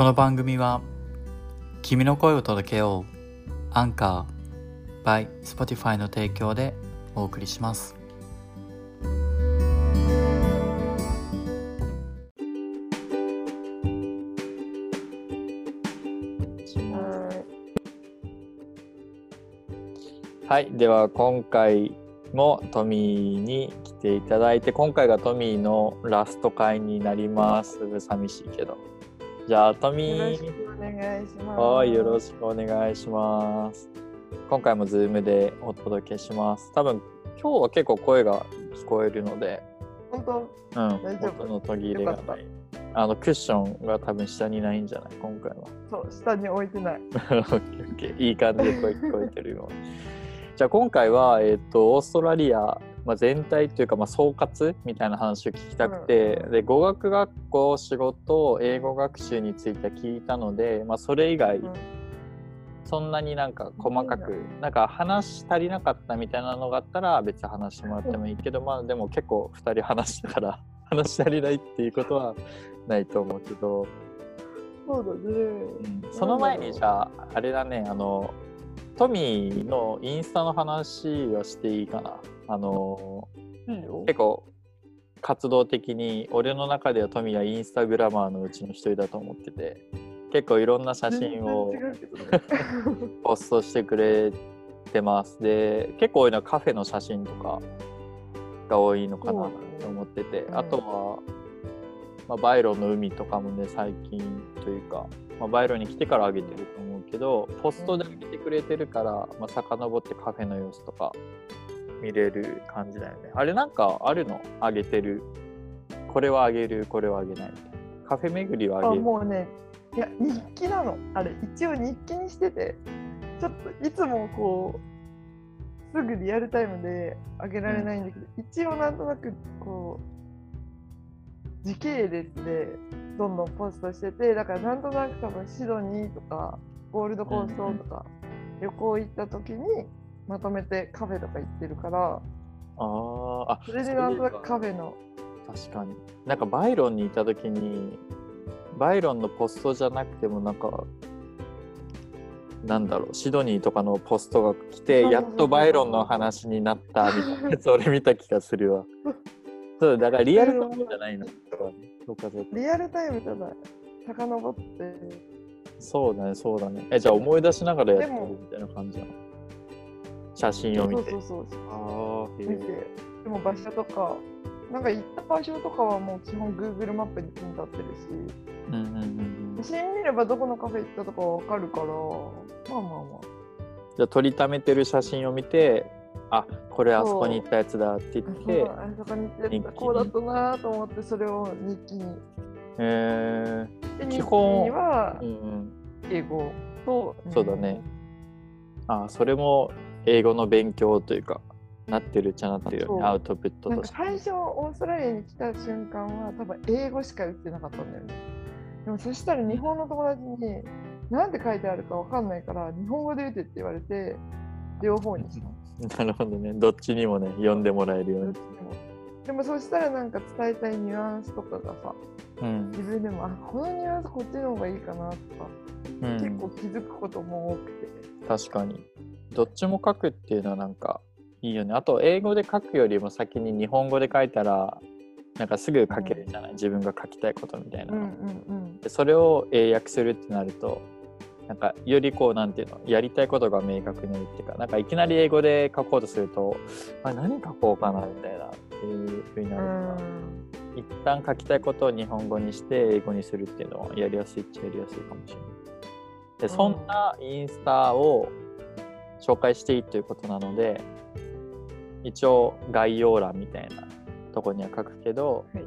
この番組は君の声を届けようアンカー by Spotify の提供でお送りします。はいでは今回もトミーに来ていただいて今回がトミーのラスト回になります。寂しいけど。じゃあトミー。よろしくお願いします。はいよろしくお願いします。今回もズームでお届けします。多分今日は結構声が聞こえるので本当？うん大丈夫途切れがない。あのクッションが多分下にないんじゃない？今回は。そう下に置いてない。オッケーオッケーいい感じで声聞こえてるよ。じゃあ今回は、えっとオーストラリア、まあ、全体というか、まあ、総括みたいな話を聞きたくて、で語学学校仕事英語学習について聞いたので、まあ、それ以外、うん。そんなになんか細かくなんか話足りなかったみたいなのがあったら別に話してもらってもいいけど、まあでも結構2人話したから 話足りないっていうことはないと思うけど。そうだね。うん。その前にじゃああれだねあのトミーのインスタの話をしていいかな。あの。結構活動的に俺の中ではトミーはインスタグラマーのうちの一人だと思ってて結構いろんな写真をポストしてくれてます。で結構多いのはカフェの写真とかが多いのかなと思ってて、うんあとは、まあ、バイロンの海とかもね最近というか、まあ、バイロンに来てから上げてると思うけどポストで上げてくれてるから、まあ、遡ってカフェの様子とか見れる感じだよね。あれなんかあるの？上げてる。これはあげるこれはあげない。カフェ巡りはああげる。もうねいや日記なの。あれ一応日記にしててちょっといつもこうすぐリアルタイムで上げられないんだけど、一応なんとなくこう時系列でどんどんポストしててだからなんとなく多分シドニーとかゴールドコーストとか、旅行行った時にまとめてカフェとか行ってるからあーあそれでなんとなくカフェの。確かに。なんかバイロンにいた時にバイロンのポストじゃなくてもなんかなんだろうシドニーとかのポストが来てやっとバイロンの話になったみたいなやつ俺見た気がするわ。そうだからリアルタイムじゃないの。リアルタイムただ遡ってそうだねそうだね。えじゃあ思い出しながらやってるみたいな感じなの？写真を見て。そうそうそうああへ見て。でも場所とかなんか行った場所とかはもう基本 Google マップにピン立ってるし。うんうんうんうん。写真見ればどこのカフェ行ったとかは分かるから。まあまあまあ。じゃあ撮りためてる写真を見てあこれあそこに行ったやつだって言ってあそこに行って日記に。こうだったなと思ってそれを日記にえ基本にはー、うんうん。英語と、そうだね。あそれも英語の勉強というかなってるっちゃなってるよね。アウトプットとして。か最初オーストラリアに来た瞬間は多分英語しか打ってなかったんだよね。でもそしたら日本の友達に何て書いてあるか分かんないから日本語で打てって言われて両方にした なるほどね。どっちにもね読んでもらえるようにでもそしたらなんか伝えたいニュアンスとかがさうん。自分でもあこのニュアンスこっちの方がいいかなとか、うん。結構気づくことも多くて。確かに。どっちも書くっていうのはなんかいいよね。あと英語で書くよりも先に日本語で書いたらなんかすぐ書けるじゃない、自分が書きたいことみたいなの、うんうん。でそれを英訳するってなるとなんかよりこうなんていうの？やりたいことが明確になるっていうかなんかいきなり英語で書こうとするとあ何書こうかなみたいなっていうふうになうるか。ら、ん。一旦書きたいことを日本語にして英語にするっていうのはやりやすいっちゃやりやすいかもしれない。でそんなインスタを紹介していいということなので一応概要欄みたいなとこには書くけど、はい。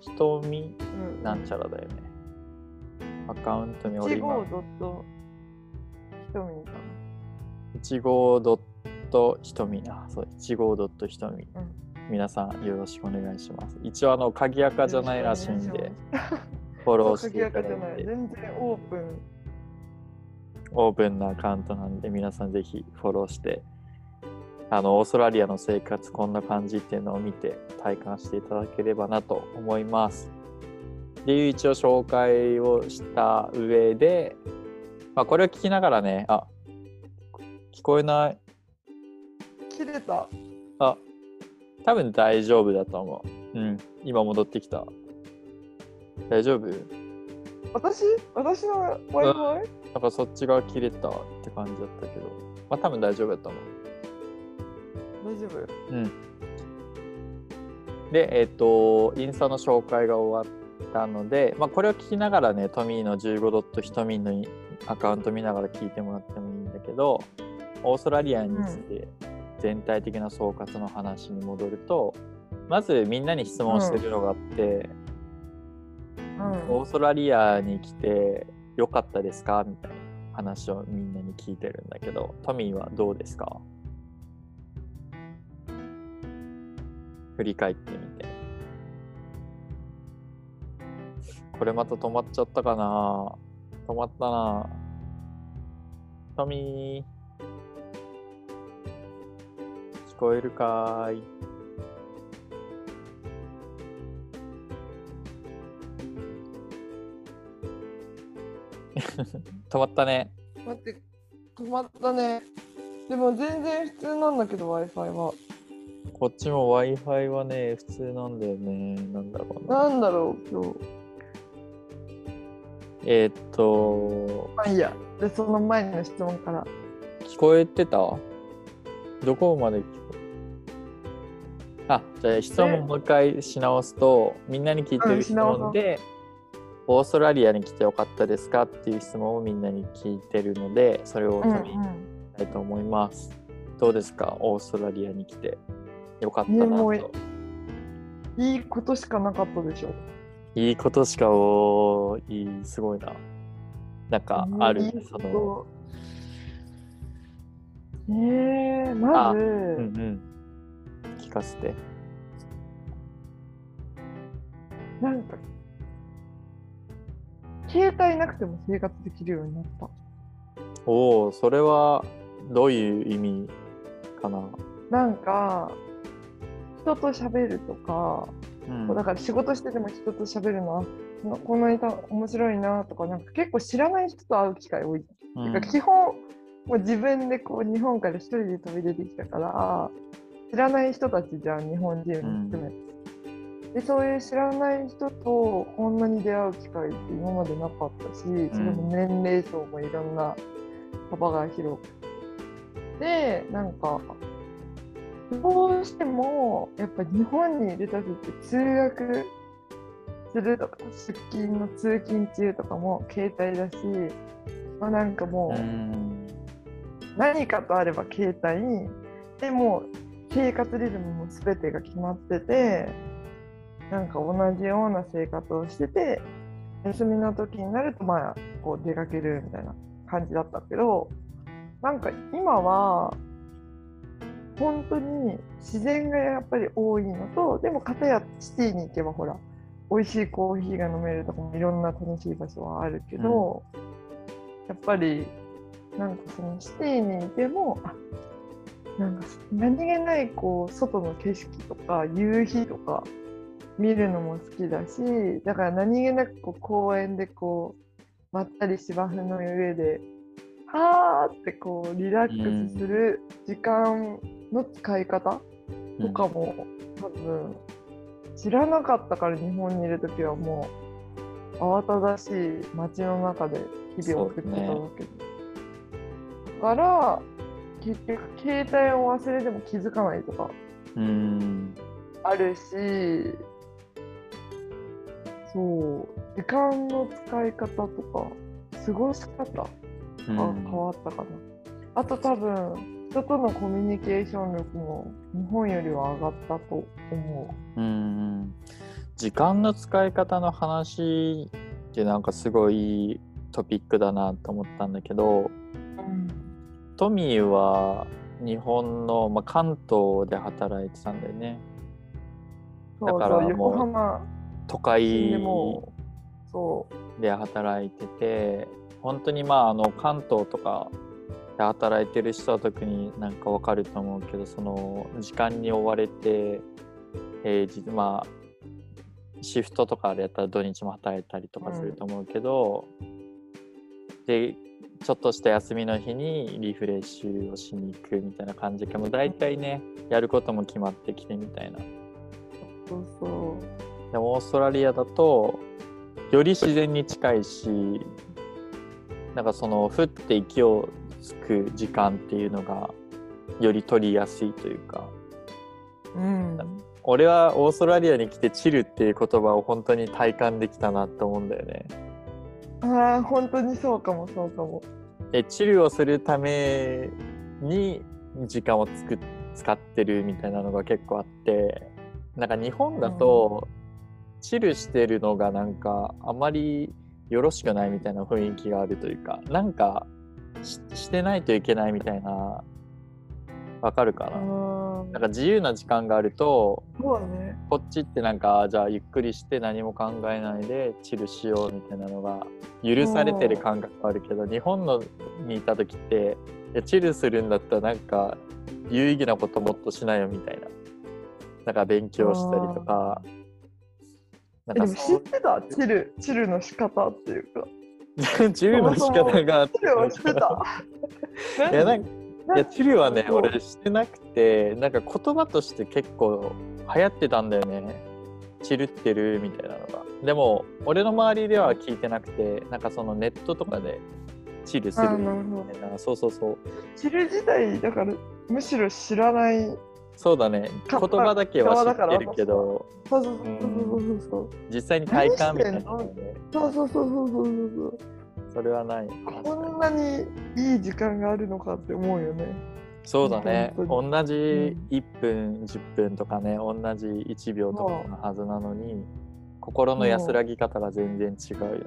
瞳うんなんちゃらだよね。アカウントに1俺今号ドットひとみか1号ドットひとみあそう1号ドットひとみな、うん皆さんよろしくお願いします。一応あの鍵垢じゃないらしいんでフォローしていただ垢じゃない。いて全然オープン。オープンなアカウントなんで皆さんぜひフォローしてあのオーストラリアの生活こんな感じっていうのを見て体感していただければなと思います。っていう一応紹介をした上で、まあ、これを聞きながらね、あ聞こえない。切れた。あ多分大丈夫だと思う。うん、今戻ってきた。大丈夫？私？私の Wi-Fi? なんかそっちが切れたって感じだったけど、まあ多分大丈夫だと思う。大丈夫？うん。で、えっ、と、インスタの紹介が終わったので、まあ、これを聞きながらね、トミーの15ドットひとみんのアカウント見ながら聞いてもらってもいいんだけど、オーストラリアについて全体的な総括の話に戻ると、まずみんなに質問してるのがあって、うん。オーストラリアに来てよかったですかみたいな話をみんなに聞いてるんだけど、トミーはどうですか？振り返ってみて。これまた止まっちゃったかな？止まったな。トミー。こえるかーい止まったね。待って、止まったね。でも全然普通なんだけど Wi-Fi は。こっちも Wi-Fi はね、普通なんだよね。なんだろうな。なんだろう、今日。えーっと、まあいいや。で、その前の質問から。聞こえてた？どこまで聞あ、じゃあ質問もう一回し直すと、みんなに聞いてる質問で、オーストラリアに来てよかったですかっていう質問をみんなに聞いてるので、それをうん取りたいと思います。どうですか？オーストラリアに来てよかったなと。いいことしかなかったでしょ。いいことしかおーいい、すごいな。なんかあるいいその、えー、まず、うんうん。聞かせて。なんか、携帯なくても生活できるようになった。おお、それはどういう意味かな？なんか、人と喋るとか、うんだから仕事してても人と喋るのは、ここの人面白いなとか、なんか結構知らない人と会う機会多い。うんてか基本、もう自分でこう日本から一人で飛び出てきたから、知らない人たちじゃん、日本人も含めて。でそういう知らない人とこんなに出会う機会って今までなかったし、それも年齢層もいろんな幅が広くて、なんか、どうしてもやっぱ日本にいる時って通学するとか出勤の通勤中とかも携帯だし、まあ、なんかもう、うん。何かとあれば携帯。でもう生活リズムも全てが決まっててなんか同じような生活をしてて休みの時になるとまあこう出かけるみたいな感じだったけどなんか今は本当に自然がやっぱり多いのとでも片やシティに行けばほら美味しいコーヒーが飲めるとかもいろんな楽しい場所はあるけど、やっぱりなんかそのシティにいてもあなんか何気ないこう外の景色とか夕日とか見るのも好きだしだから何気なくこう公園でこうまったり芝生の上ではーってこうリラックスする時間の使い方とかも多分知らなかったから日本にいる時はもう慌ただしい街の中で日々を送ってたわけ。で、だから結局携帯を忘れても気づかないとかうん。あるしそう時間の使い方とか過ごし方が変わったかな、あと多分人とのコミュニケーション力も日本よりは上がったと思う。ん時間の使い方の話ってなんかすごいトピックだなと思ったんだけどトミーは日本の、まあ、関東で働いてたんだよね。だからもう浜。都で会もうそう。で働いてて本当にまああの関東とかで働いてる人は特になんかわかると思うけどその時間に追われて平日まあシフトとかあれやったら土日も働いたりとかすると思うけど、でちょっとした休みの日にリフレッシュをしに行くみたいな感じかも。大体ねやることも決まってきてみたいな。そうそう。でもオーストラリアだとより自然に近いしなんかその降って息をつく時間っていうのがより取りやすいというか。うん。俺はオーストラリアに来てチルっていう言葉を本当に体感できたなって思うんだよね。ああ本当にそうかもそうかも。でチルをするために時間をつく使ってるみたいなのが結構あってなんか日本だと、チルしてるのがなんかあまりよろしくないみたいな雰囲気があるというかなんかししてないといけないみたいなわかるかな、あなんか自由な時間があるとね。こっちってなんかじゃあゆっくりして何も考えないでチルしようみたいなのが許されてる感覚あるけど日本のにいた時っていやチルするんだったらなんか有意義なこともっとしないよみたいな。なんか勉強したりとか。なえでもんかそ知ってた？チルチルの仕方っていうか。う チルの仕方があって。チルをしてた。いやなんかいやチルはねそう。俺してなくてなんか言葉として結構流行ってたんだよね。チルってるみたいなのが。でも俺の周りでは聞いてなくてなんかそのネットとかでチルするあみたいな。そうそうそう。チル自体だからむしろ知らない。そうだね。言か葉だけは知ってるけど。そうそうそうそうそう実際に体感みたいなの何ねそうそうそうそうそうそうそれはない。こんなにいい時間があるのかって思うよね。そうだね。本同じ1分10分とかね同じ1秒とかのはずなのに心の安らぎ方が全然違うよね。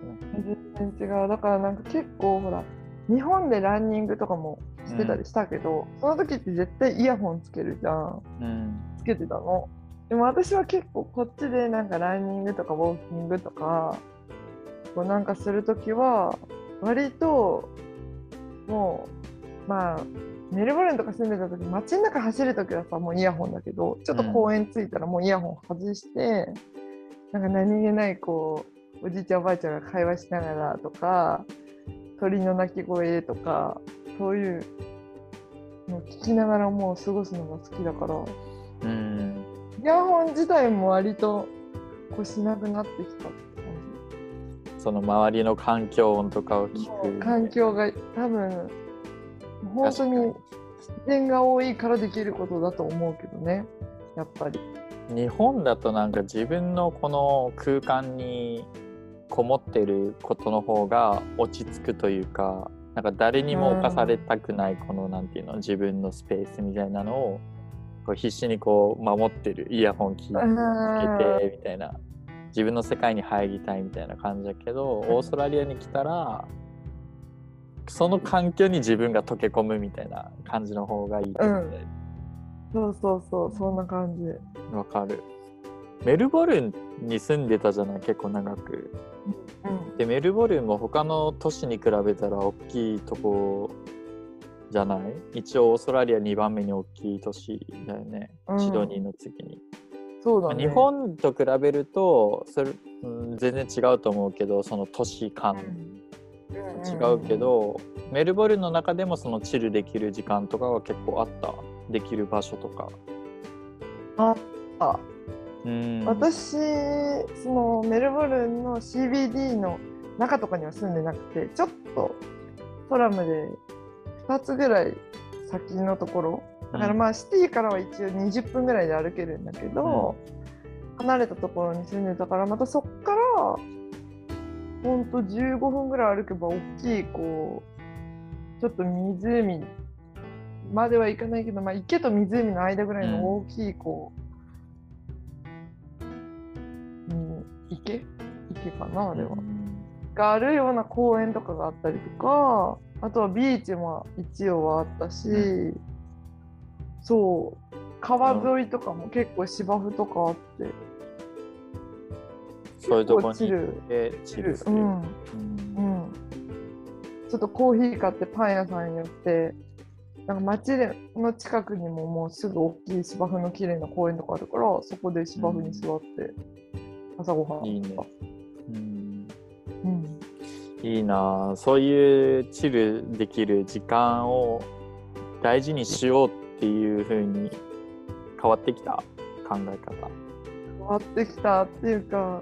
全然違う。だからなんか結構ほら日本でランニングとかもしてたりしたけど、その時って絶対イヤホンつけるじゃん。うん。つけてたの。でも私は結構こっちでなんかランニングとかウォーキングとかこうなんかする時は割ともうまあメルボルンとか住んでた時街の中走る時はさもうイヤホンだけどちょっと公園着いたらもうイヤホン外して、なんか何気ないこうおじいちゃんおばあちゃんが会話しながらとか鳥の鳴き声とかそういうのを聞きながらもう過ごすのが好きだから。うん。イヤホン自体も割とこうしなくなってきたその周りの環境音とかを聞く。環境が多分本当に自然が多いからできることだと思うけどね。やっぱり。日本だとなんか自分のこの空間にこもってることの方が落ち着くというかなんか誰にも侵されたくないこのなんていうの自分のスペースみたいなのをこう必死にこう守ってるイヤホン聞いてみたいな自分の世界に入りたいみたいな感じだけどオーストラリアに来たらその環境に自分が溶け込むみたいな感じの方がいいと思って。そうそうそうそんな感じ。わかる。メルボルンに住んでたじゃない？結構長く。うん。でメルボルンも他の都市に比べたら大きいとこじゃない？一応オーストラリア2番目に大きい都市だよね、うん。シドニーの次に。そうだね。日本と比べるとそれ、うん、全然違うと思うけどその都市間。違うけど、メルボルンの中でもそのチルできる時間とかは結構あった。できる場所とか。ああうん。私そのメルボルンの CBD の中とかには住んでなくてちょっとトラムで2つぐらい先のところ。だからまあシティからは一応20分ぐらいで歩けるんだけど、離れたところに住んでたからまたそっからほんと15分ぐらい歩けば大きいこうちょっと湖までは行かないけど、まあ、池と湖の間ぐらいの大きいこう、うん、池？池かなあれは、うん。があるような公園とかがあったりとかあとはビーチも一応はあったし、うそう川沿いとかも結構芝生とかあって、そういうとこにってチルする。うんうんうん、ちょっとコーヒー買ってパン屋さんに寄ってなんか街での近くにももうすぐ大きい芝生の綺麗な公園とかあるからそこで芝生に座って朝ごはん。いいね。うんうん。いいなあそういうチルできる時間を大事にしようっていう風に変わってきた考え方。変わってきたっていうか、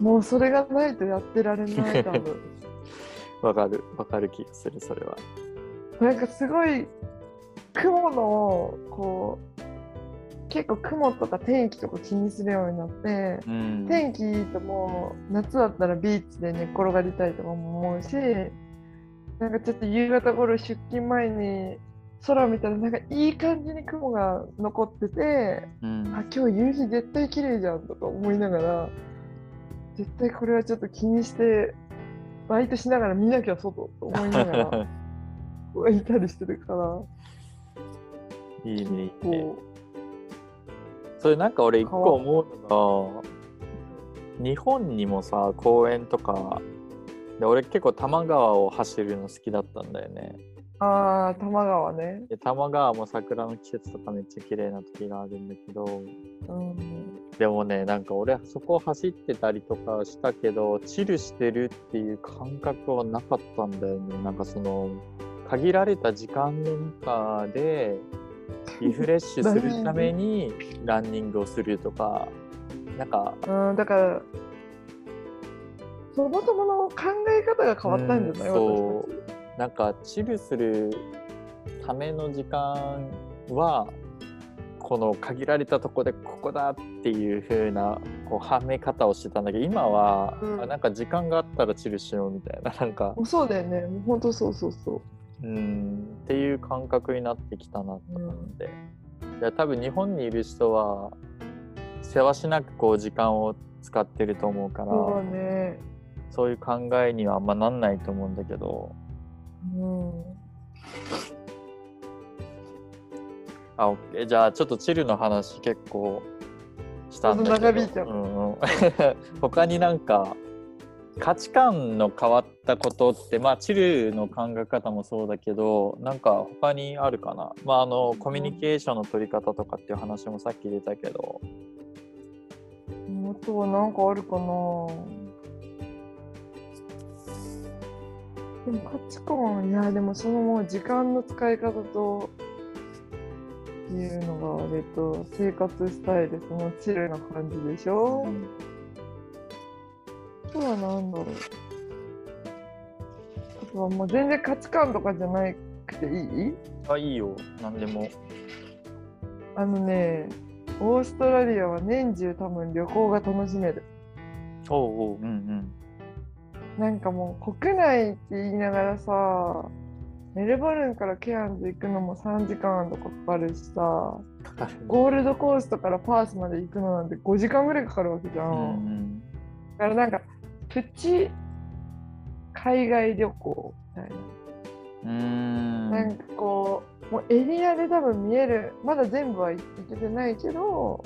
もうそれがないとやってられない、多分。わかるわかる気がするそれは。なんかすごい雲のこう結構雲とか天気とか気にするようになって、うん天気いいともう夏だったらビーチで寝っ転がりたいとかも思うしなんかちょっと夕方頃出勤前に空見たらなんかいい感じに雲が残っててうんあ今日夕日絶対綺麗じゃんとか思いながら絶対これはちょっと気にしてバイトしながら見なきゃ外と思いながら いたりしてるから。いいねいいね。こそれなんか俺一個思うのが日本にもさ公園とかで俺結構多摩川を走るの好きだったんだよね。うああ多摩川ね。で多摩川も桜の季節とかめっちゃ綺麗な時があるんだけどうん、でもねなんか俺そこを走ってたりとかしたけどチルしてるっていう感覚はなかったんだよねなんかその限られた時間の中でリフレッシュするために ランニングをするとかなんかうん、だからそもそもの考え方が変わったんじゃない、うん私たち。なんかチルするための時間はこの限られたとこでここだっていう風なこうはめ方をしてたんだけど今は、うんあなんか時間があったらチルしようみたいななんかそうだよね。もう本当そうそうそう。うん。っていう感覚になってきたなと思って、いや多分日本にいる人はせわしなくこう時間を使ってると思うからそうだね。そういう考えにはあんまなんないと思うんだけど。うん。あ、オッケー。じゃあちょっとチルの話結構したんだけど。うん。他になんか価値観の変わったことって、まあチルの考え方もそうだけど、なんか他にあるかな。まああのコミュニケーションの取り方とかっていう話もさっき出たけど、あとはなんかあるかな。でも価値観、いや、でもそのもう時間の使い方と、いうのが、えっと、生活スタイル、そのチルな感じでしょ、あとはなんだろう。あとはもう全然価値観とかじゃなくていい？あ、いいよ、なんでも。あのね、オーストラリアは年中多分旅行が楽しめる。おうおう、うんうん。なんかもう国内って言いながらさ、メルボルンからケアンズ行くのも3時間とかかかるしさ、かかる。ゴールドコーストからパースまで行くのなんて5時間ぐらいかかるわけじゃん。うんうん。だからなんか、プチ海外旅行みたいな。うーん。なんかこう、もうエリアで多分見える、まだ全部は行けてないけど、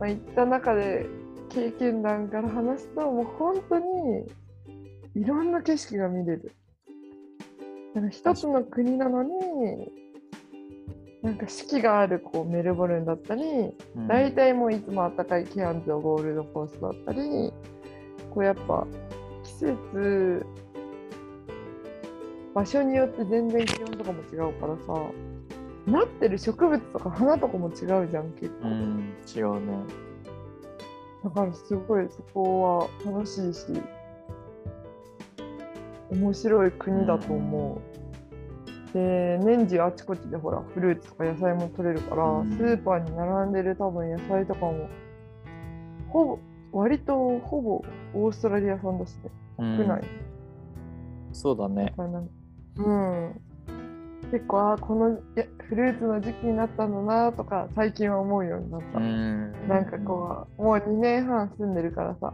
まあ、行った中で経験談から話すと、もう本当にいろんな景色が見れる。なんか一つの国なのに、なんか四季があるこうメルボルンだったり、うん大体もういつも暖かいケアンズゴールドコーストだったり、こうやっぱ季節、場所によって全然気温とかも違うからさ、なってる植物とか花とかも違うじゃん、結構。うん、違うね。だからすごいそこは楽しいし、面白い国だと思う。で、年中あちこちでほら、フルーツとか野菜も取れるから、うんスーパーに並んでる多分野菜とかも、ほぼ、割とほぼオーストラリア産だしね、うん国内。そうだねうん。結構、あーこのフルーツの時期になったんだなとか、最近は思うようになった。うん。なんかこう、もう2年半住んでるからさ、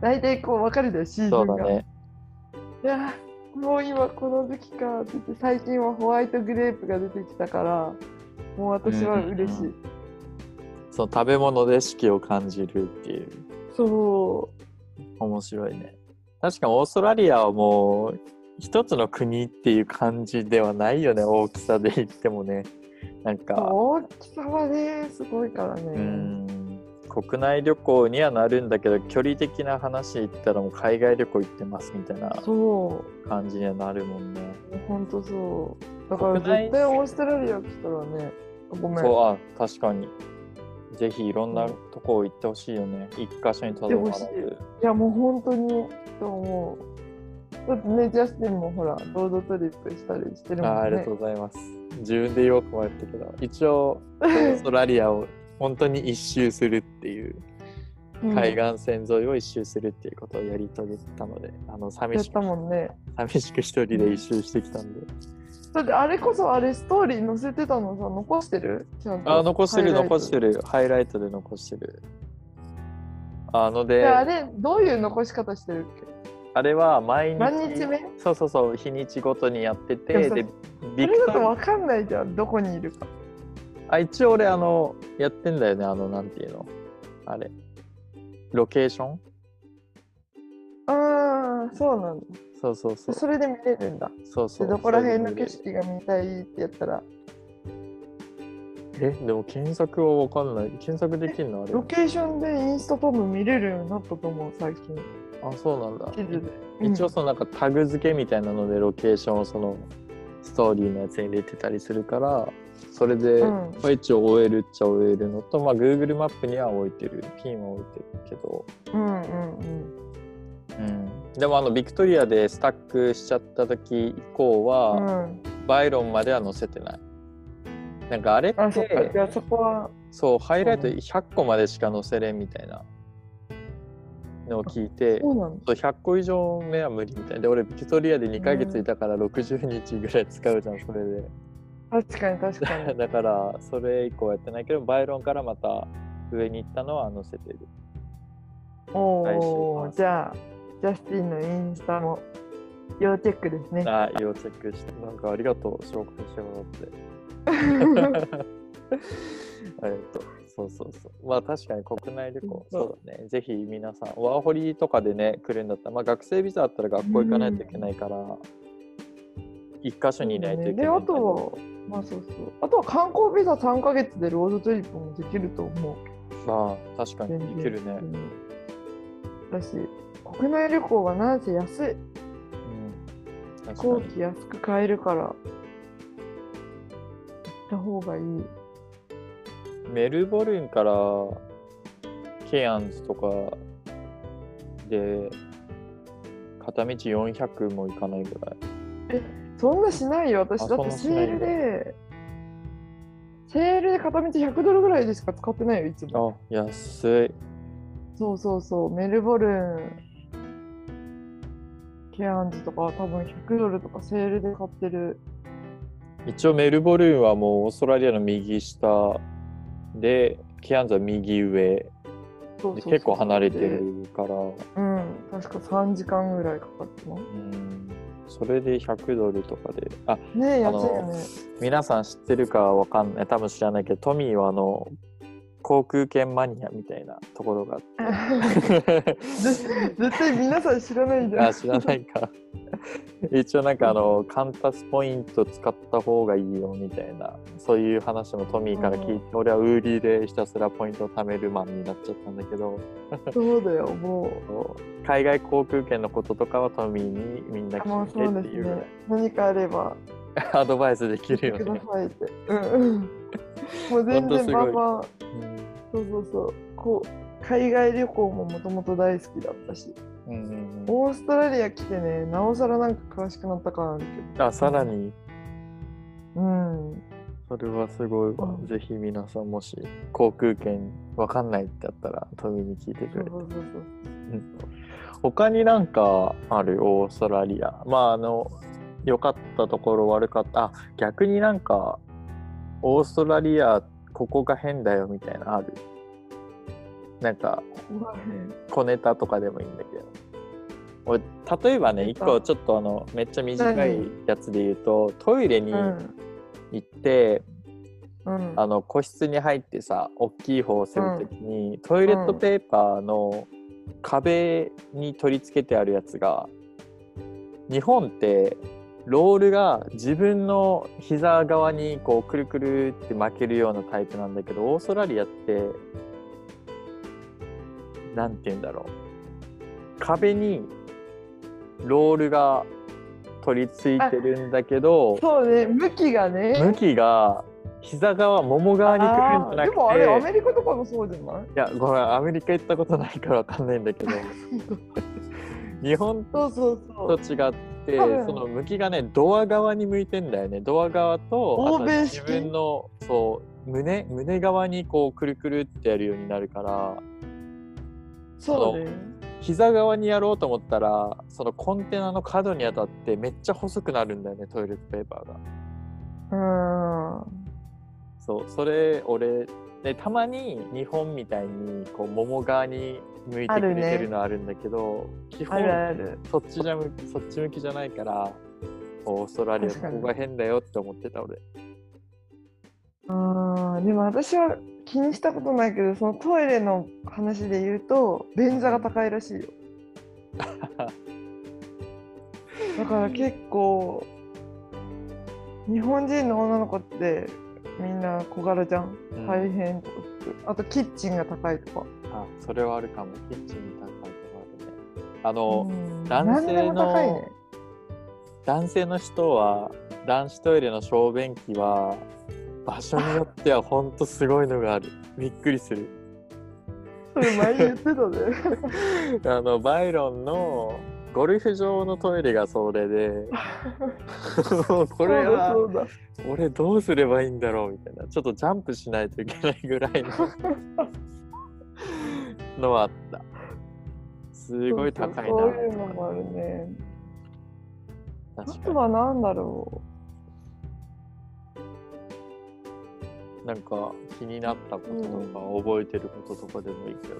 大体こう分かるじゃん、シーズンが。そうだね。いやー、もう今この時期かって言って、最近はホワイトグレープが出てきたから、もう私は嬉しい。うんその食べ物で四季を感じるっていう。そ面白いね。確かにオーストラリアはもう一つの国っていう感じではないよね、大きさで言ってもね。なんう。か、大きさはね、すごいからね。うん、国内旅行にはなるんだけど距離的な話言ったらもう海外旅行行ってますみたいな感じにはなるもんね。ほんとそう。だから絶対オーストラリア来たらね、ごめん。そうあ確かに。ぜひいろんなとこ行ってほしいよね。一箇所にとどまらず。いやもう本当にと思う。だってね、ジャスティンもほら、ロードトリップしたりしてるもんね。あありがとうございます。自分で言おうと思ったけど、一応 オーストラリアを本当に一周するっていう、うん海岸線沿いを一周するっていうことをやり遂げたので、あの寂しくね。寂しく一人で一周してきたんで。だってあれこそあれストーリー載せてたのさ、残してる？ちゃんとあ、残してる、残してる。る。ハイライトで残してる。あので、であれ、どういう残し方してるっけ？あれは毎日、何日目？そうそうそう、日にちごとにやってて、でビクれだとトわかんないじゃん、どこにいるか。あ、一応俺、あの、やってんだよね、あの、なんていうの？あれ。ロケーション？ああ、そうなんだ。そうそうそう。それで見れるんだ。そうそう。でどこら辺の景そ色が見たいってやったら、え、でも検索はわかんない。検索できるのあれロ。ケーションでインスタ多分見れるようになったと思う、最近。あ、そうなんだ。地図で。一応うんそのなんかタグ付けみたいなのでロケーションをそのストーリーのやつに入れてたりするからそれで、うんまあ一応終えるっちゃ終えるのと、まあ、Google マップには置いてるピンは置いてるけど、うんうんうん。うん、でもあのビクトリアでスタックしちゃった時以降は、うん、バイロンまでは載せてない。なんかあれってあ、そっか。じゃあそこは、そうハイライトそうね。100個までしか載せれんみたいなのを聞いてそうなんだ。そう100個以上目は無理みたい。で俺ビクトリアで2ヶ月いたから60日ぐらい使うじゃんそれで。確かに確かに。だからそれ以降やってないけどバイロンからまた上に行ったのは載せてる。お来お、週。じゃあ、ジャスティンのインスタも要チェックですね。あ要チェックしてなんかありがとう紹介してもらって。えっとそうそうそう。まあ確かに国内旅行そうだね。ぜひ皆さんワーホリとかでね来るんだったらまあ学生ビザあったら学校行かないといけないから、一箇所にいないといけないで、あとは、まあそうそう。あとは観光ビザ3ヶ月でロードトリップもできると思う。まあ確かにできるね、うん。だし、国内旅行はなんせ安い？うん、飛行機安く買えるから、行った方がいい。メルボルンからケアンズとかで片道400もいかないぐらい。そんなしないよ、私。あだってセールで、セールで片道100ドルぐらいでしか使ってないよ、いつも。あ、安い。そうそうそう、メルボルン、ケアンズとかは多分100ドルとかセールで買ってる。一応メルボルンはもうオーストラリアの右下で、ケアンズは右上そうそうそうで結構離れてるから、うん、確か3時間ぐらいかかってます。うん、それで100ドルとかで、あ、ねえ、あの安いよね。皆さん知ってるかわかんない、多分知らないけど、トミーはあの、航空券マニアみたいなところがあって。絶絶対皆さん知らないじゃん。あ知らないか。一応なんかあのカンタスポイント使った方がいいよみたいなそういう話もトミーから聞いて、俺はウーリーでひたすらポイントを貯めるマンになっちゃったんだけどそうだよ、もそう海外航空券のこととかはトミーにみんな聞いてっていうぐらいね。何かあれば、アドバイスできるよくだね。さいって。うんうん。もう全然バンそうそうそう。こう海外旅行ももともと大好きだったし、うんうんうんオーストラリア来てね、なおさらなんか詳しくなった感あるけあさらに？ど。うん。それはすごいわ、うんぜひ皆さんもし航空券わかんないってあったらトミーに聞いてくれてそうそうそうそう。他になんかある？オーストラリアまああの良かったところ悪かった。あ逆になんかオーストラリアここが変だよみたいなのある？なんか小ネタとかでもいいんだけど。俺例えばねネタ一個ちょっとあのめっちゃ短いやつで言うとトイレにうん。行って、うん。あの個室に入ってさ大きい方をするときに、トイレットペーパーの壁に取り付けてあるやつが日本ってロールが自分の膝側にこうくるくるって巻けるようなタイプなんだけどオーストラリアってなんて言うんだろう。壁にロールが取り付いてるんだけどそうね。向きがね。向きが膝側もも側に来るんじゃなくてでもあれアメリカとかもそうじゃない？いやごめんアメリカ行ったことないからわかんないんだけど。日本そうそう。そうと違って多分。その向きがねドア側に向いてんだよね。ドア側とあと自分のそう胸胸側にこうくるくるってやるようになるから。そうね。膝側にやろうと思ったらそのコンテナの角に当たってめっちゃ細くなるんだよねトイレットペーパーが。うん。そうそれ俺でたまに日本みたいにこう桃側に向いてくれてるのあるんだけど、基あ本そっちじゃむそっち向きじゃないからオーストラリアここが変だよって思ってた俺。あーでも私は気にしたことないけどそのトイレの話で言うと便座が高いらしいよ。だから結構日本人の女の子ってみんな小柄じゃん。うん。大変とかあとキッチンが高いとか。あそれはあるかも。キッチンに高いとこあるね。あの、うん。男性のね。男性の人は男子トイレの小便器は場所によってはほんとすごいのがある。びっくりする。それ前言ってたね。あのバイロンのゴルフ場のトイレがそれで。これは俺どうすればいいんだろうみたいな。ちょっとジャンプしないといけないぐらいの。のはあった。すごい高いな。そういうのもあるね。あとは何だろになんか気になったこととか、覚えてることとかでもいいけど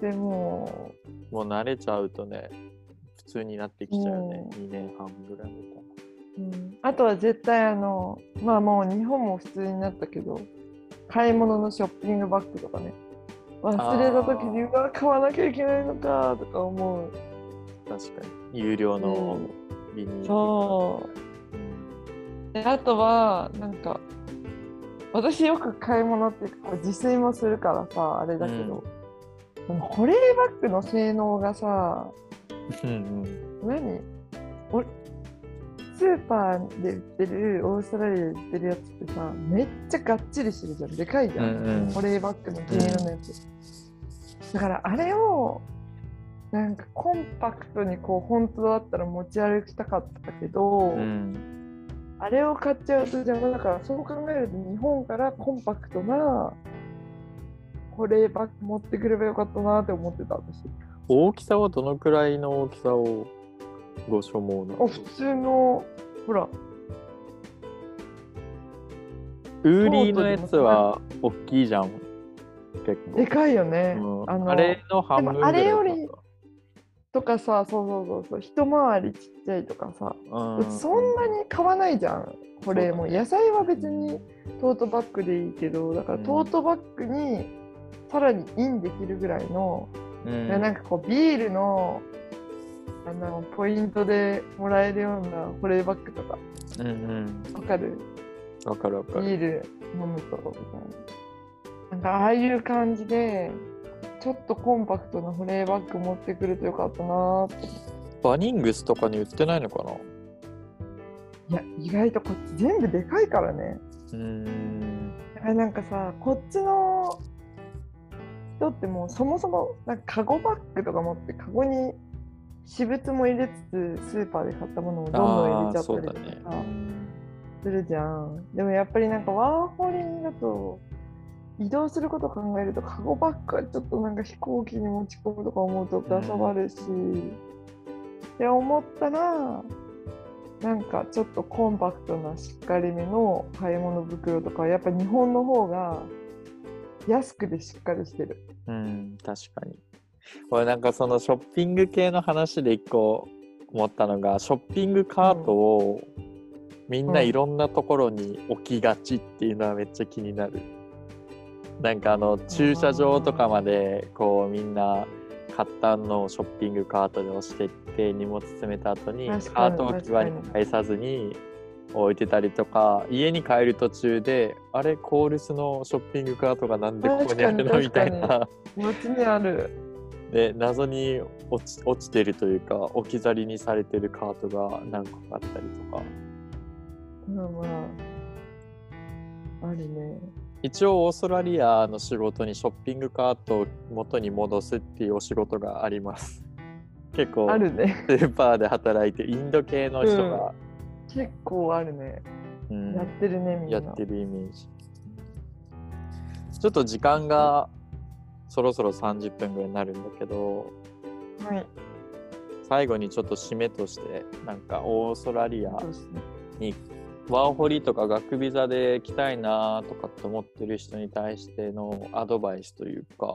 でももう慣れちゃうとね普通になってきちゃうね、う2年半ぐらいみたいなうん。あとは絶対あのまあもう日本も普通になったけど買い物のショッピングバッグとかね。忘れた時にうわ買わなきゃいけないのかとか思う、確かに。有料のうん。ビニールそう。うんであとはなんか私よく買い物っていうか自炊もするからさあれだけど、あの保冷バッグの性能がさうんうん。何？おスーパーで売ってるオーストラリアで売ってるやつってさめっちゃがっちりしてるじゃん。でかいじゃん、うんうん。保冷バッグの銀色のやつ、だからあれをなんかコンパクトにこう本当だったら持ち歩きたかったけど、うん。あれを買っちゃうと邪魔だからそう考えると日本からコンパクトな保冷バッグ持ってくればよかったなって思ってた私。大きさはどのくらいの大きさをご所望なの？あ普通のほら。ウーリーのやつは大きいじゃん。結構。でかいよね、うん。あのあれの半分ぐらいあれよりとかさそうそうそうそう。一回りちっちゃいとかさ、うん。そんなに買わないじゃん。これも。野菜は別にトートバッグでいいけどだからうんトートバッグにさらにインできるぐらいの、うん。なんかこうビールのあのポイントでもらえるような保冷バッグとか。うんうん。わかる？わかるわかる。ビール飲むと。みたいななんかああいう感じでちょっとコンパクトな保冷バッグ持ってくるとよかったなバニングスとかに売ってないのかな？いや意外とこっち全部でかいからね。うーんなんかさこっちの人ってもうそもそもなんかカゴバッグとか持ってカゴに私物も入れつつスーパーで買ったものをどんどん入れちゃったりとかするじゃんでもやっぱりなんかワーホリだと移動することを考えるとカゴバッグはちょっとなんか飛行機に持ち込むとか思うと出さばるし、って思ったらなんかちょっとコンパクトなしっかりめの買い物袋とかやっぱ日本の方が安くてしっかりしてる。うん、確かに。俺なんかそのショッピング系の話で一個思ったのが、ショッピングカートをみんないろんなところに置きがちっていうのはめっちゃ気になる。なんかあの駐車場とかまでこうみんな買ったのをショッピングカートで押してって荷物詰めた後にカート置き場に返さずに置いてたりとか家に帰る途中であれコールスのショッピングカートがなんでここにあるの？みたいな街にある。で謎に落ち落ちてるというか置き去りにされてるカートが何個かあったりとかまあまあ。あるね。一応オーストラリアの仕事にショッピングカートを元に戻すっていうお仕事があります結構あるね。スーパーで働いてインド系の人が、結構あるね。うんやってるね、みんな。やってるイメージちょっと時間がそろそろ30分ぐらいになるんだけどはい。最後にちょっと締めとしてなんかオーストラリア。にワーホリとか学ビザで来たいなとかって思ってる人に対してのアドバイスというか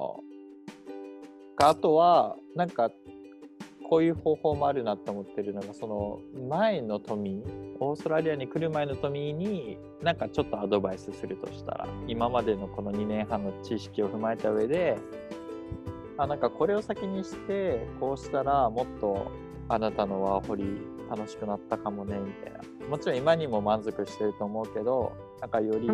かあとはなんかこういう方法もあるなと思ってるのがその前のトミーオーストラリアに来る前のトミーになんかちょっとアドバイスするとしたら今までのこの2年半の知識を踏まえた上であなんかこれを先にしてこうしたらもっとあなたのワーホリ楽しくなったかもねみたいなもちろん今にも満足してると思うけどなんかより。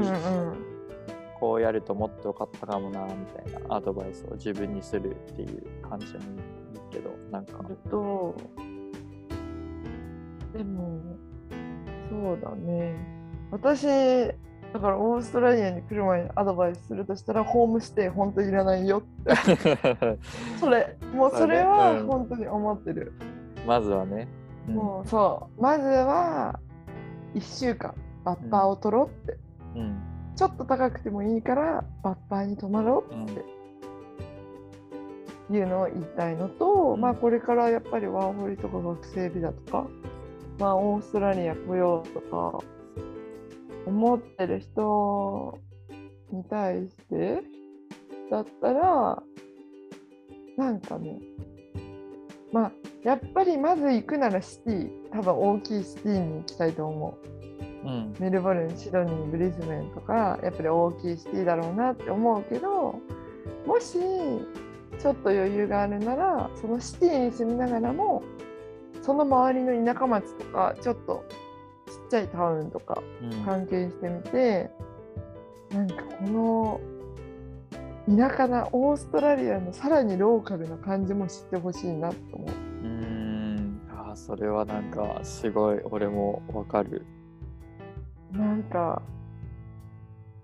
こうやるともっと良かったかもなみたいなアドバイスを自分にするっていう感じでもいいけどなんかと、でも、そうだね。私、だからオーストラリアに来る前にアドバイスするとしたら、ホームステイ本当いらないよって。それ、もうそれはうん本当に思ってる。まずはね、うんもうそう、まずは1週間、バッパーを取ろうって。うんちょっと高くてもいいから、バッパーに泊まろうって。いうのを言いたいのと、うんまあこれからやっぱりワーホリとか学生ビザとか、まあオーストラリア来ようとか思ってる人に対してだったらなんかねまあやっぱりまず行くならシティ多分大きいシティに行きたいと思う。うんメルボルン、シドニー、ブリスベンとか、やっぱり大きいシティだろうなって思うけど、もしちょっと余裕があるなら、そのシティに住みながらも、その周りの田舎町とか、ちょっとちっちゃいタウンとかうん。関係してみて、なんかこの田舎なオーストラリアのさらにローカルな感じも知ってほしいなと思う。うーん。あーそれはなんかすごい俺もわかる。なんか、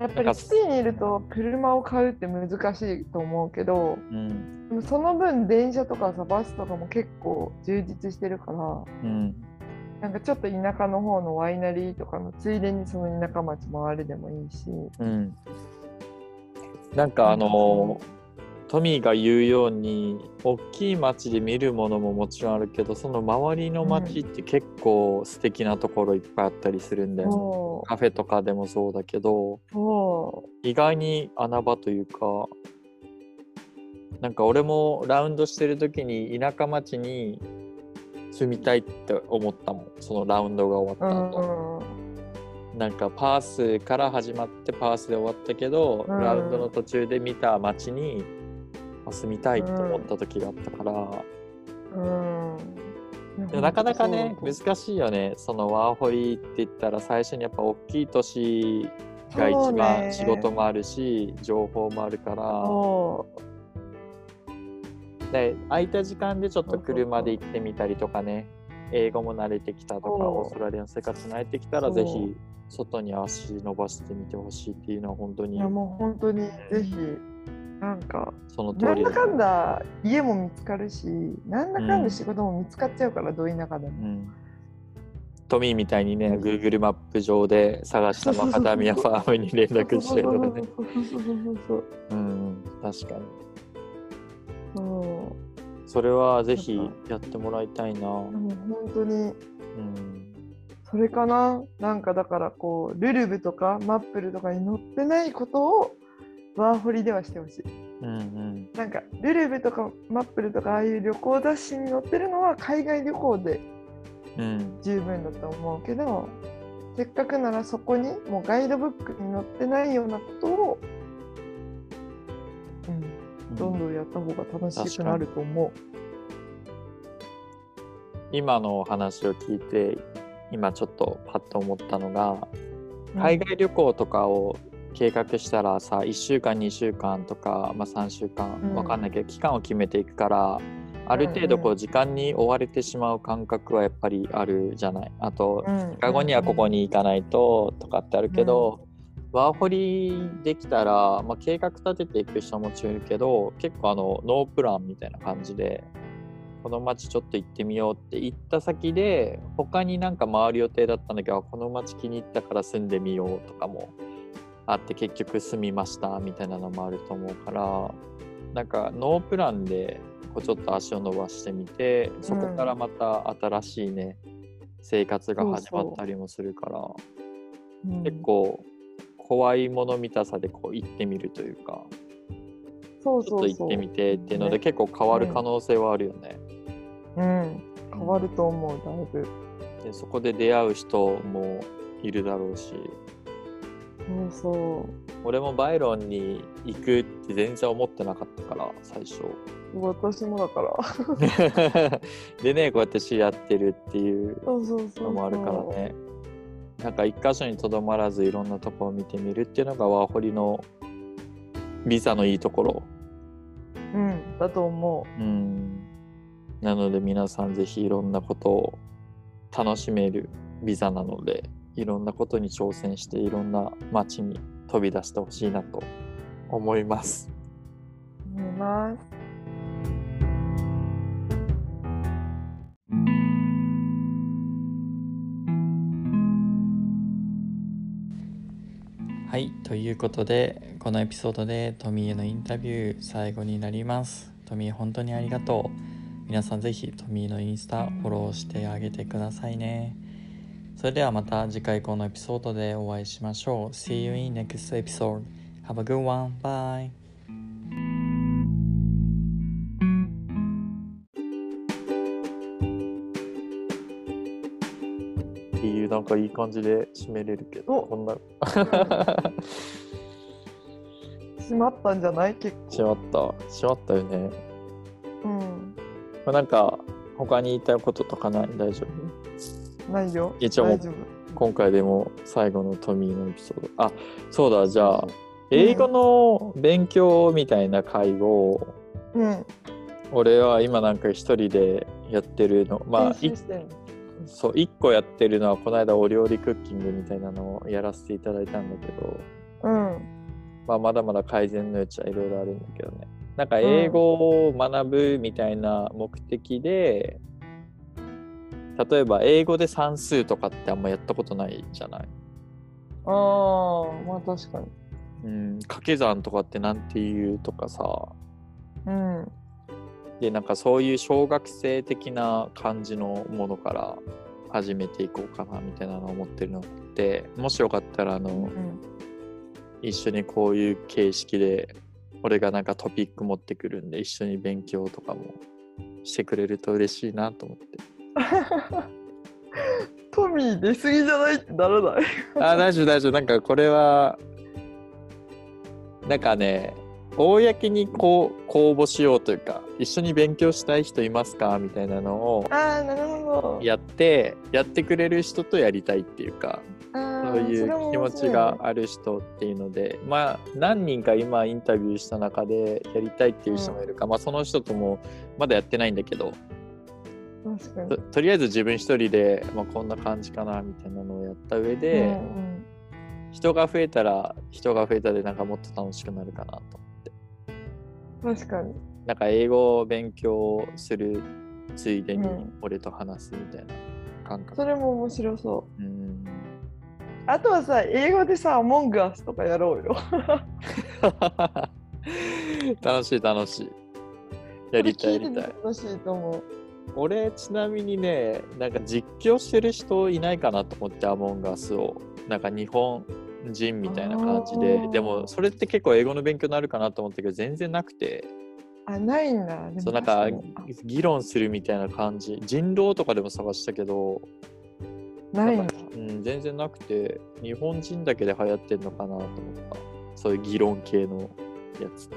やっぱりシティにいると車を買うって難しいと思うけど、うん。でもその分電車とかさ、バスとかも結構充実してるから、うん。なんかちょっと田舎の方のワイナリーとかのついでにその田舎町回るでもいいし。うん。なんかあのトミーが言うように大きい町で見るものももちろんあるけどその周りの町って結構素敵なところいっぱいあったりするんだよね、そカフェとかでもそうだけど意外に穴場というかなんか俺もラウンドしてる時に田舎町に住みたいって思ったもんそのラウンドが終う。わった後、なんかパースから始まってパースで終わったけど、うん。ラウンドの途中で見た街にあ住みたいと思った時があったから、うん。なかなかね難しいよね。そのワーホリって言ったら最初にやっぱ大きい都市が一番ね。仕事もあるし、情報もあるから。で空いた時間でちょっと車で行ってみたりとかね。英語も慣れてきたとかオーストラリアの生活に慣れてきたらぜひ外に足伸ばしてみてほしいっていうのは本当にいやもう本当にぜひ、なんか、その通りなんだかんだ家も見つかるし、なんだかんだ仕事も見つかっちゃうから、ど田舎でも。うんトミーみたいにね、Google マップ上で探したマカダミアファームに連絡してるのね。そうん、確かに。そうそれはぜひやってもらいたいな。本当にうん、それかななんかだからこうルルブとかマップルとかに載ってないことをワーホリではしてほしい。うん、うん、なんかルルブとかマップルとかああいう旅行雑誌に載ってるのは海外旅行でうん、十分だと思うけどせっかくならそこにもうガイドブックに載ってないようなことを、うん、どんどんやった方が楽しくなると思う。今のお話を聞いて今ちょっとパッと思ったのが海外旅行とかを計画したらさ1週間2週間とか、まあ、3週間うん。わかんないけど、期間を決めていくからある程度こう時間に追われてしまう感覚はやっぱりあるじゃない。あとうん2日後にはここに行かないととかってあるけど、ワーホリできたら、まあ、計画立てていく人ももちろんいるけど結構あのノープランみたいな感じでこの町ちょっと行ってみようって行った先で他になんか回る予定だったんだけどこの町気に入ったから住んでみようとかもあって結局住みましたみたいなのもあると思うからなんかノープランでこうちょっと足を伸ばしてみてそこからまた新しいね、生活が始まったりもするからうん。結構怖いもの見たさでこう行ってみるというかそうそうそう。ちょっと行ってみてっていうのでね。結構変わる可能性はあるよね。うん。変わると思うだいぶ。でそこで出会う人もいるだろうしそうそ俺もバイロンに行くって全然思ってなかったから最初。う私もだから。でねこうやって知り合ってるっていうのもあるからね。なんか一箇所にとどまらずいろんなとこを見てみるっていうのがワーホリのビザのいいところ。うんだと思うん。なので皆さんぜひいろんなことを楽しめるビザなのでいろんなことに挑戦していろんな街に飛び出してほしいなと思います。う思いますはいということでこのエピソードでトミーへのインタビュー最後になります。トミー本当にありがとう。皆さんぜひトミーのインスタフォローしてあげてくださいね。それではまた次回このエピソードでお会いしましょう。See you in next episode. Have a good one. Bye. っていうなんかいい感じで締めれるけどおこんな閉まったんじゃない？結しまったしまったよね、構うんまあ、なんか他に言いたいこととかない？大丈夫？ないよ。一応大丈夫。今回でも最後のトミーのエピソード。あそうだじゃあ英語の勉強みたいな会をうん。俺は今なんか一人でやってるの。まあそう1個やってるのはこの間お料理クッキングみたいなのをやらせていただいたんだけど、うん。まあ、まだまだ改善の余地はいろいろあるんだけどね。なんか英語を学ぶみたいな目的で、例えば英語で算数とかってあんまやったことないじゃない、ああまあ確かに。うん、掛け算とかってなんて言うとかさ。うん。でなんかそういう小学生的な感じのものから始めていこうかなみたいなのを思ってるのでもしよかったらあの、うん。一緒にこういう形式で俺がなんかトピック持ってくるんで一緒に勉強とかもしてくれると嬉しいなと思ってトミー出過ぎじゃない？ってならない。あ大丈夫大丈夫。なんかこれはなんかね公にこう公募しようというか一緒に勉強したい人いますか？みたいなのをああなるほど。やってやってくれる人とやりたいっていうかそういう気持ちがある人っていうので、まあ何人か今インタビューした中でやりたいっていう人もいるか、まあその人ともまだやってないんだけどととりあえず自分一人で、まあ、こんな感じかなみたいなのをやった上で、うん人が増えたら人が増えたでなんかもっと楽しくなるかなと思って。うん、確かに。なんか英語を勉強するついでにうん。俺と話すみたいな感覚、それも面白そう。うん。あとはさ英語でさアモングアスとかやろうよ。楽しい楽しい。やりたいやりたい。楽しいと思う俺ちなみにねなんか実況してる人いないかなと思ってアモンガスを。なんか日本人みたいな感じで。でもそれって結構英語の勉強になるかなと思ったけど全然なくて。あないんだ。そうなんか議論するみたいな感じ。人狼とかでも探したけど、ないんだ。うん、全然なくて。日本人だけで流行ってんのかなと思った。そういう議論系のやつって。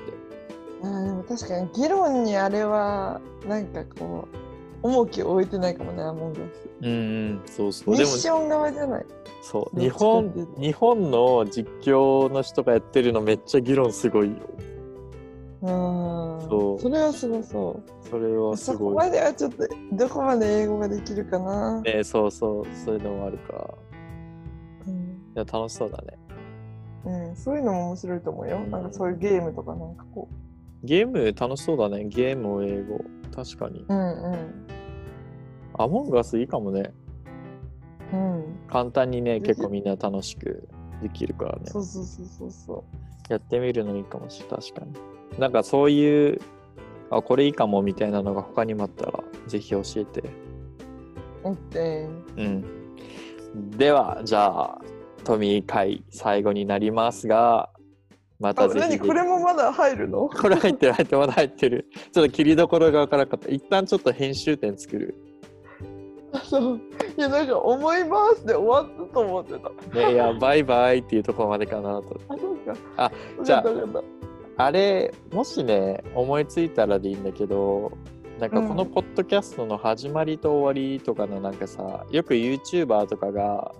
あーでも確かに議論にあれはなんかこう重きを置いてないかもね、アモンガス。うんうん、そうそう。ミッション側じゃない。そう、日本日本の実況の人がやってるのめっちゃ議論すごいよ。うん。そうそれはすごそう。それはすそこごい。まではちょっと、どこまで英語ができるかな。ね、そうそう、そういうのもあるから。うんいや、楽しそうだね。うん、そういうのも面白いと思うよ。なんかそういうゲームとかなんかこゲーム楽しそうだね。ゲームを英語。確かに。う。うんうん。アモンガスいいかもね。うん。簡単にね、結構みんな楽しくできるからね。そうそうそうそうそやってみるのいいかもしれない。確かに。なんかそういう、あ、これいいかもみたいなのが他にもあったら、ぜひ教えて。う。OK。うん。では、じゃあ、トミー会最後になりますが、またあ、ぜひ。何これもまだ入るの？これ入ってる、入ってる、まだ入ってる。ちょっと切りどころがわからなかった。一旦ちょっと編集点作る。あそう。いや、なんか思いますで終わったと思ってた。ね、いや、バイバイっていうところまでかなと。あ、そうか。あ、じゃああれ、もしね、思いついたらでいいんだけど、なんかうんこのポッドキャストの始まりと終わりとかのなんかさ、よく YouTuber とかが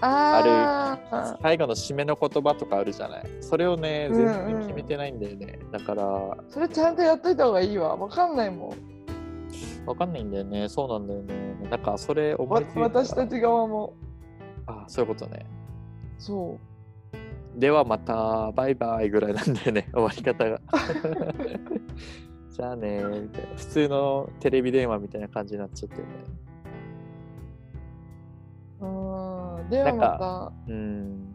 たああ最後の締めの言葉とかあるじゃない。それをね、うんうん全然決めてないんだよね。だから、それちゃんとやっといた方がいいわ。わかんないもん。わかんないんだよね。そうなんだよね。なんかそれ思わいつい私たち側も。あ、そういうことね。そではまたバイバイぐらいなんだよね、終わり方が。じゃあねみたいな。普通のテレビ電話みたいな感じになっちゃってるね。う。うん。ではなんまうん。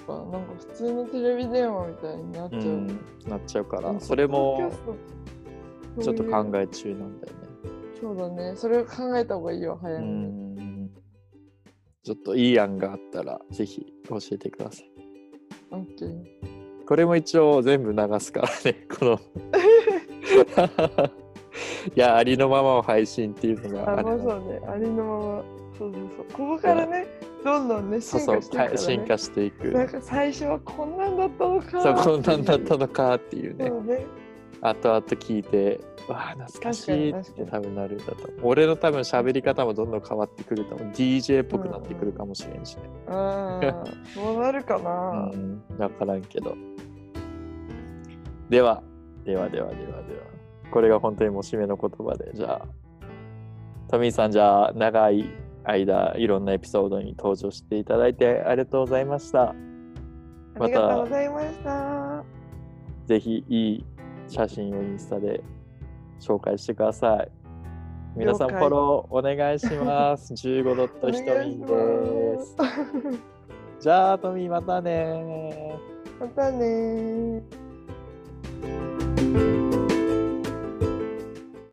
か、なんか普通のテレビ電話みたいになっちゃう。うん、なっちゃうから、うんそれもちょっと考ええ中なんだよね。そうだね。それを考えた方がいいよ、早うめに。ん。ちょっといい案があったら、ぜひ教えてください。オッケー。これも一応全部流すからね、この。いや、ありのままを配信っていうのがあ、まあそうね。ありのまま。そうそうそう。ここからね、どんどんね、進そうそう化していくから、ね。進化していく。なんか最初はこんなんだったのか。そう、こんなんだったのかっていうね。そうね。後々聞いて、わあ、懐かしいって多分なるんだと。俺の多分喋り方もどんどん変わってくると思う。DJ っぽくなってくるかもしれんしね。ああ、そうなるかな。うん、わからんけど。では、ではではではでは。これが本当にもう締めの言葉で、じゃあ、トミーさん、じゃあ、長い間、いろんなエピソードに登場していただいてありがとうございました。ありがとうございました。ぜひ、いい写真をインスタで紹介してください。皆さん、フォローお願いします。15ドットひとみんです。す。じゃあ、トミー、またねまたねー。